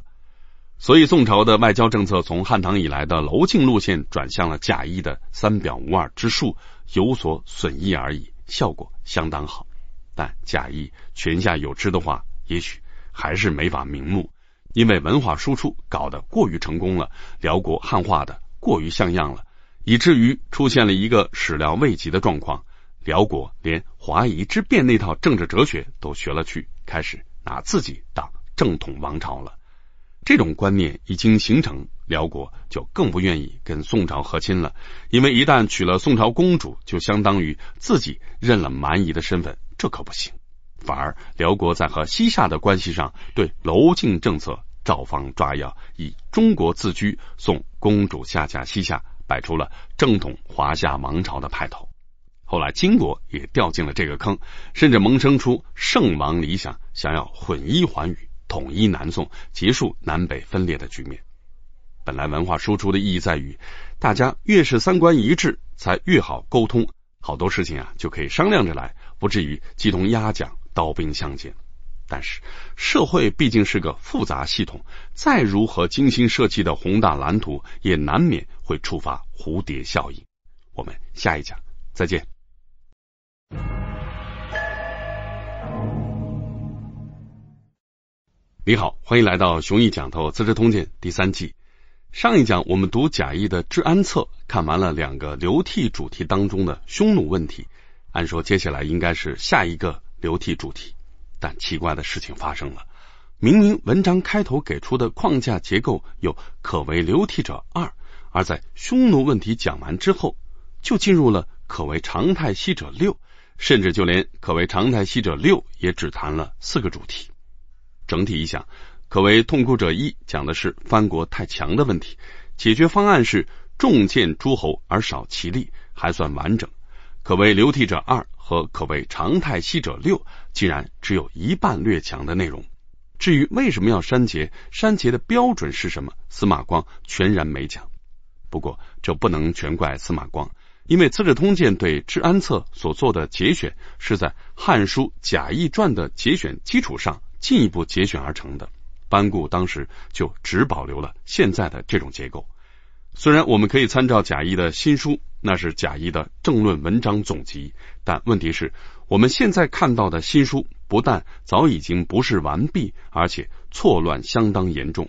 所以宋朝的外交政策从汉唐以来的楼敬路线转向了贾谊的三表无二之术，有所损益而已，效果相当好。但贾谊泉下有知的话，也许还是没法瞑目，因为文化输出搞得过于成功了，辽国汉化的过于像样了，以至于出现了一个始料未及的状况：辽国连华夷之辩那套政治哲学都学了去，开始拿自己当正统王朝了。这种观念一经形成，辽国就更不愿意跟宋朝和亲了，因为一旦娶了宋朝公主，就相当于自己认了蛮夷的身份。这可不行，反而辽国在和西夏的关系上，对娄敬政策照方抓药，以中国自居，送公主下嫁西夏，摆出了正统华夏王朝的派头。后来金国也掉进了这个坑，甚至萌生出圣王理想，想要混一寰宇，统一南宋，结束南北分裂的局面。本来文化输出的意义在于，大家越是三观一致，才越好沟通。好多事情啊，就可以商量着来，不至于鸡同鸭讲、刀兵相见。但是社会毕竟是个复杂系统，再如何精心设计的宏大蓝图，也难免会触发蝴蝶效应。我们下一讲再见。你好，欢迎来到熊毅讲透《资治通鉴》第三季。上一讲我们读贾谊的《治安策》，看完了两个流涕主题当中的匈奴问题。按说接下来应该是下一个流涕主题，但奇怪的事情发生了。明明文章开头给出的框架结构有可为流涕者二，而在匈奴问题讲完之后，就进入了可为常态息者六，甚至就连可为常态息者六也只谈了四个主题。整体一想。可为痛苦者一讲的是藩国太强的问题，解决方案是重建诸侯而少其力，还算完整。可为流涕者二和可为常态息者六竟然只有一半略强的内容。至于为什么要删节，删节的标准是什么，司马光全然没讲。不过这不能全怪司马光，因为《资治通鉴》对《治安策》所做的节选是在《汉书·贾谊传》的节选基础上进一步节选而成的。班固当时就只保留了现在的这种结构。虽然我们可以参照贾谊的新书，那是贾谊的政论文章总集，但问题是，我们现在看到的新书不但早已经不是完毕，而且错乱相当严重。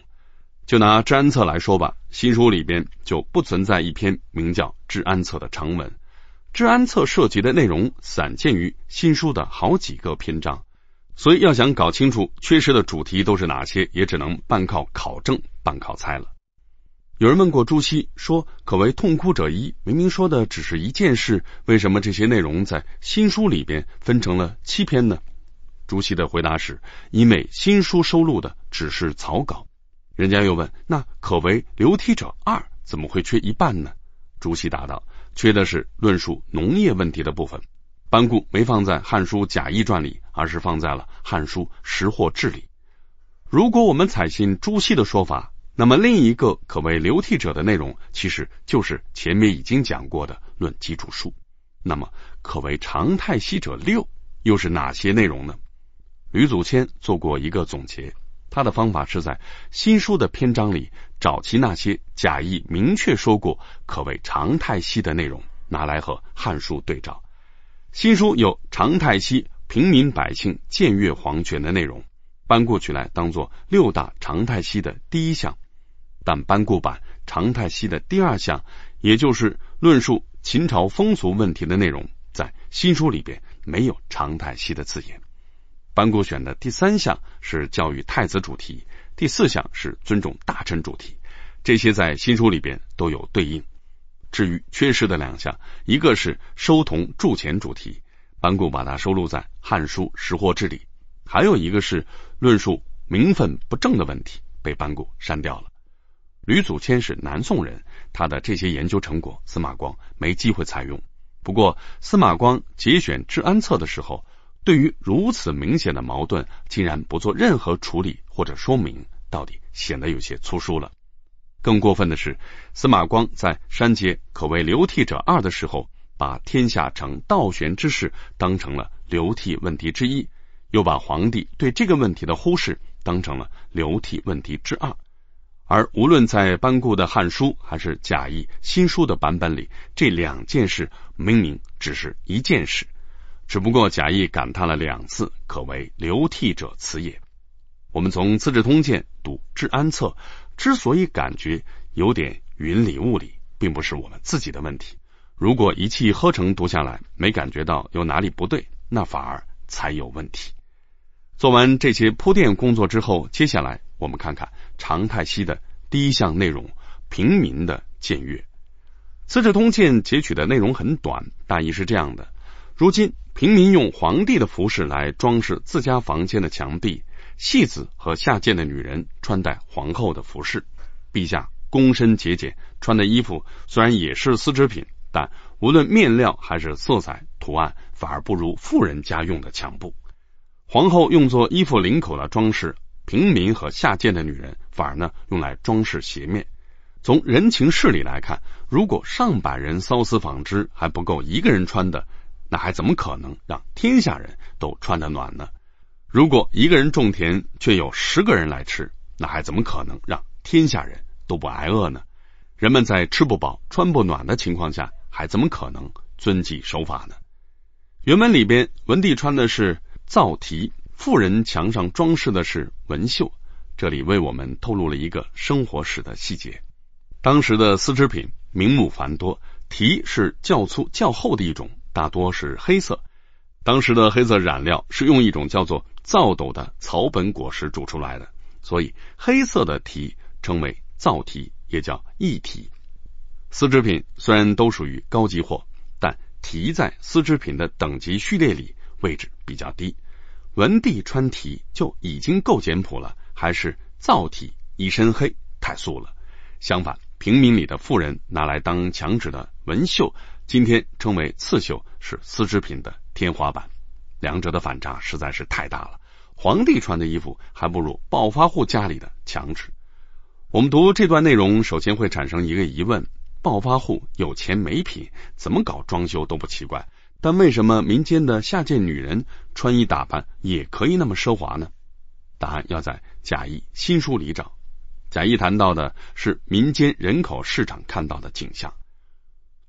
就拿《治安策》来说吧，新书里边就不存在一篇名叫《治安策》的长文，《治安策》涉及的内容散见于新书的好几个篇章。所以要想搞清楚缺失的主题都是哪些，也只能半靠考证，半靠猜了。有人问过朱熹，说可为痛哭者一，明明说的只是一件事，为什么这些内容在新书里边分成了七篇呢？朱熹的回答是：因为新书收录的只是草稿。人家又问，那可为流涕者二，怎么会缺一半呢？朱熹答道：缺的是论述农业问题的部分。班固没放在《汉书·贾谊传》里，而是放在了《汉书·识货志》里。如果我们采信朱熹的说法，那么另一个可谓流涕者的内容，其实就是前面已经讲过的《论基础数》。那么可谓常态息者六，又是哪些内容呢？吕祖谦做过一个总结，他的方法是在新书的篇章里找其那些贾谊明确说过可谓常态息的内容，拿来和《汉书》对照。新书有常态息平民百姓僭越皇权的内容，搬过去来当做六大常态息的第一项，但班固版常态息的第二项，也就是论述秦朝风俗问题的内容，在新书里边没有常态息的字眼。班固选的第三项是教育太子主题，第四项是尊重大臣主题，这些在新书里边都有对应。至于缺失的两项，一个是收铜铸钱主题，班固把它收录在《汉书识货志》里；还有一个是论述名分不正的问题，被班固删掉了。吕祖谦是南宋人，他的这些研究成果，司马光没机会采用。不过，司马光节选《治安策》的时候，对于如此明显的矛盾，竟然不做任何处理或者说明，到底显得有些粗疏了。更过分的是，司马光在删节可谓流涕者二的时候，把天下成倒悬之势当成了流涕问题之一，又把皇帝对这个问题的忽视当成了流涕问题之二。而无论在班固的《汉书》还是贾谊新书的版本里，这两件事明明只是一件事，只不过贾谊感叹了两次，可谓流涕者此也。我们从《资治通鉴》读《治安策》。之所以感觉有点云里雾里，并不是我们自己的问题。如果一气呵成读下来，没感觉到有哪里不对，那反而才有问题。做完这些铺垫工作之后，接下来我们看看常态期的第一项内容：平民的僭越。《资治通鉴》截取的内容很短，大意是这样的：如今平民用皇帝的服饰来装饰自家房间的墙壁。戏子和下贱的女人穿戴皇后的服饰，陛下躬身节俭，穿的衣服虽然也是丝织品，但无论面料还是色彩图案，反而不如富人家用的强布。皇后用作衣服领口的装饰，平民和下贱的女人反而呢用来装饰鞋面。从人情事理来看，如果上百人缫丝纺织还不够一个人穿的，那还怎么可能让天下人都穿得暖呢？如果一个人种田却有十个人来吃，那还怎么可能让天下人都不挨饿呢？人们在吃不饱、穿不暖的情况下，还怎么可能遵纪守法呢？原文里边，文帝穿的是皂题，富人墙上装饰的是纹绣。这里为我们透露了一个生活史的细节：当时的丝织品名目繁多，题是较粗较厚的一种，大多是黑色。当时的黑色染料是用一种叫做皂斗的草本果实煮出来的，所以黑色的提称为皂提，也叫异提。丝织品虽然都属于高级货，但提在丝织品的等级序列里位置比较低。文帝穿提就已经够简朴了，还是皂提一身黑太素了。相反，平民里的富人拿来当墙纸的纹绣，今天称为刺绣，是丝织品的天花板。两者的反差实在是太大了。皇帝穿的衣服还不如暴发户家里的墙纸。我们读这段内容，首先会产生一个疑问：暴发户有钱没品，怎么搞装修都不奇怪，但为什么民间的下贱女人穿衣打扮也可以那么奢华呢？答案要在贾谊新书里找。贾谊谈到的是民间人口市场看到的景象。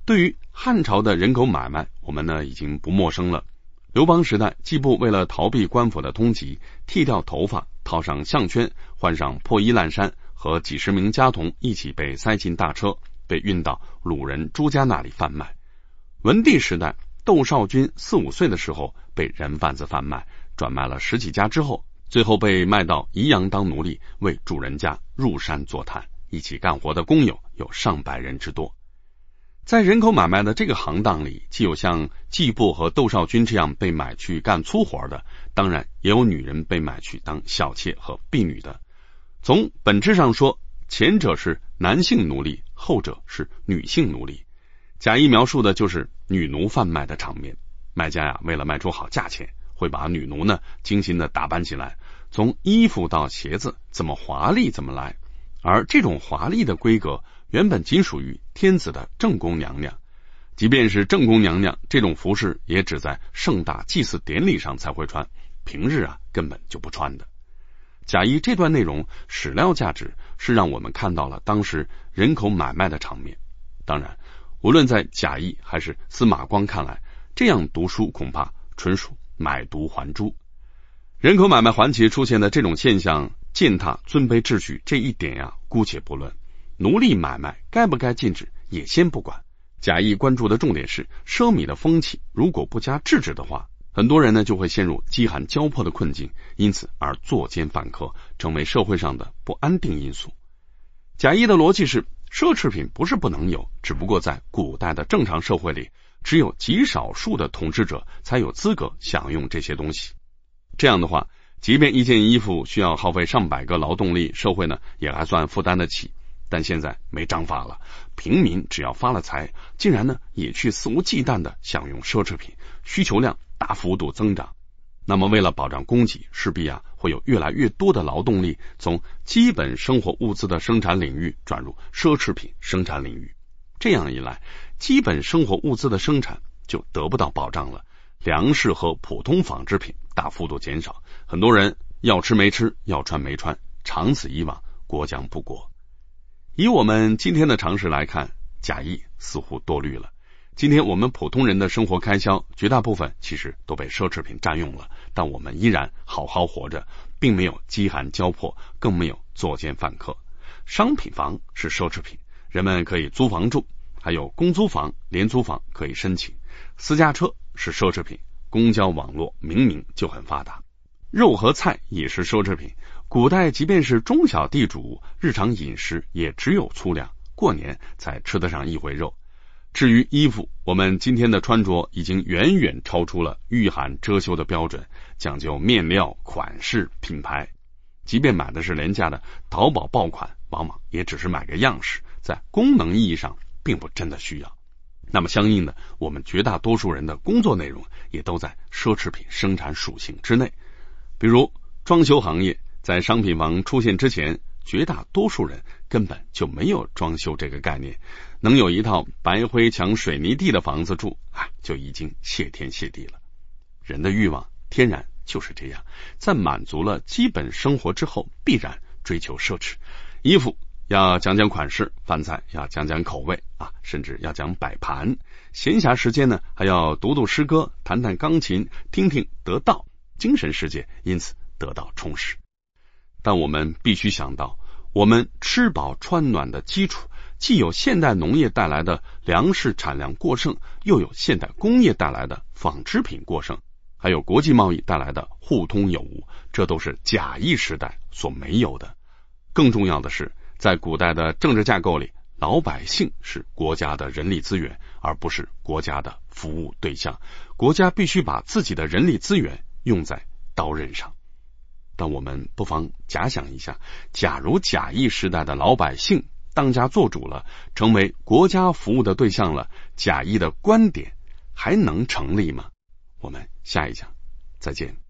对于汉朝的人口买卖，我们呢已经不陌生了。刘邦时代，季布为了逃避官府的通缉，剃掉头发，套上项圈，换上破衣烂衫，和几十名家童一起被塞进大车，被运到鲁人朱家那里贩卖。文帝时代，窦少君四五岁的时候被人贩子贩卖，转卖了十几家之后，最后被卖到宜阳当奴隶，为主人家入山做炭，一起干活的工友有上百人之多。在人口买卖的这个行当里，既有像季布和窦少军这样被买去干粗活的，当然也有女人被买去当小妾和婢女的。从本质上说，前者是男性奴隶，后者是女性奴隶。贾谊描述的就是女奴贩卖的场面。卖家呀，为了卖出好价钱，会把女奴呢精心的打扮起来，从衣服到鞋子，怎么华丽怎么来。而这种华丽的规格。原本仅属于天子的正宫娘娘，即便是正宫娘娘，这种服饰也只在盛大祭祀典礼上才会穿，平日啊根本就不穿的。贾谊这段内容史料价值是让我们看到了当时人口买卖的场面。当然，无论在贾谊还是司马光看来，这样读书恐怕纯属买椟还珠。人口买卖环节出现的这种现象，践踏尊卑秩序这一点呀，姑且不论。奴隶买卖该不该禁止也先不管。贾谊关注的重点是奢靡的风气，如果不加制止的话，很多人呢就会陷入饥寒交迫的困境，因此而作奸犯科，成为社会上的不安定因素。贾谊的逻辑是：奢侈品不是不能有，只不过在古代的正常社会里，只有极少数的统治者才有资格享用这些东西。这样的话，即便一件衣服需要耗费上百个劳动力，社会呢也还算负担得起。但现在没章法了，平民只要发了财，竟然呢也去肆无忌惮的享用奢侈品，需求量大幅度增长。那么，为了保障供给，势必啊会有越来越多的劳动力从基本生活物资的生产领域转入奢侈品生产领域。这样一来，基本生活物资的生产就得不到保障了，粮食和普通纺织品大幅度减少，很多人要吃没吃，要穿没穿，长此以往，国将不国。以我们今天的常识来看，假意似乎多虑了。今天我们普通人的生活开销绝大部分其实都被奢侈品占用了，但我们依然好好活着，并没有饥寒交迫，更没有作奸犯科。商品房是奢侈品，人们可以租房住，还有公租房、廉租房可以申请。私家车是奢侈品，公交网络明明就很发达。肉和菜也是奢侈品，古代即便是中小地主，日常饮食也只有粗粮，过年才吃得上一回肉。至于衣服，我们今天的穿着已经远远超出了御寒遮羞的标准，讲究面料、款式、品牌。即便买的是廉价的淘宝爆款，往往也只是买个样式，在功能意义上并不真的需要。那么，相应的，我们绝大多数人的工作内容也都在奢侈品生产属性之内。比如装修行业，在商品房出现之前。绝大多数人根本就没有装修这个概念，能有一套白灰墙、水泥地的房子住啊，就已经谢天谢地了。人的欲望天然就是这样，在满足了基本生活之后，必然追求奢侈。衣服要讲讲款式，饭菜要讲讲口味啊，甚至要讲摆盘。闲暇时间呢，还要读读诗歌，弹弹钢琴，听听得道，精神世界因此得到充实。但我们必须想到，我们吃饱穿暖的基础，既有现代农业带来的粮食产量过剩，又有现代工业带来的纺织品过剩，还有国际贸易带来的互通有无，这都是假意时代所没有的。更重要的是，在古代的政治架构里，老百姓是国家的人力资源，而不是国家的服务对象。国家必须把自己的人力资源用在刀刃上。但我们不妨假想一下，假如贾谊时代的老百姓当家做主了，成为国家服务的对象了，贾谊的观点还能成立吗？我们下一讲再见。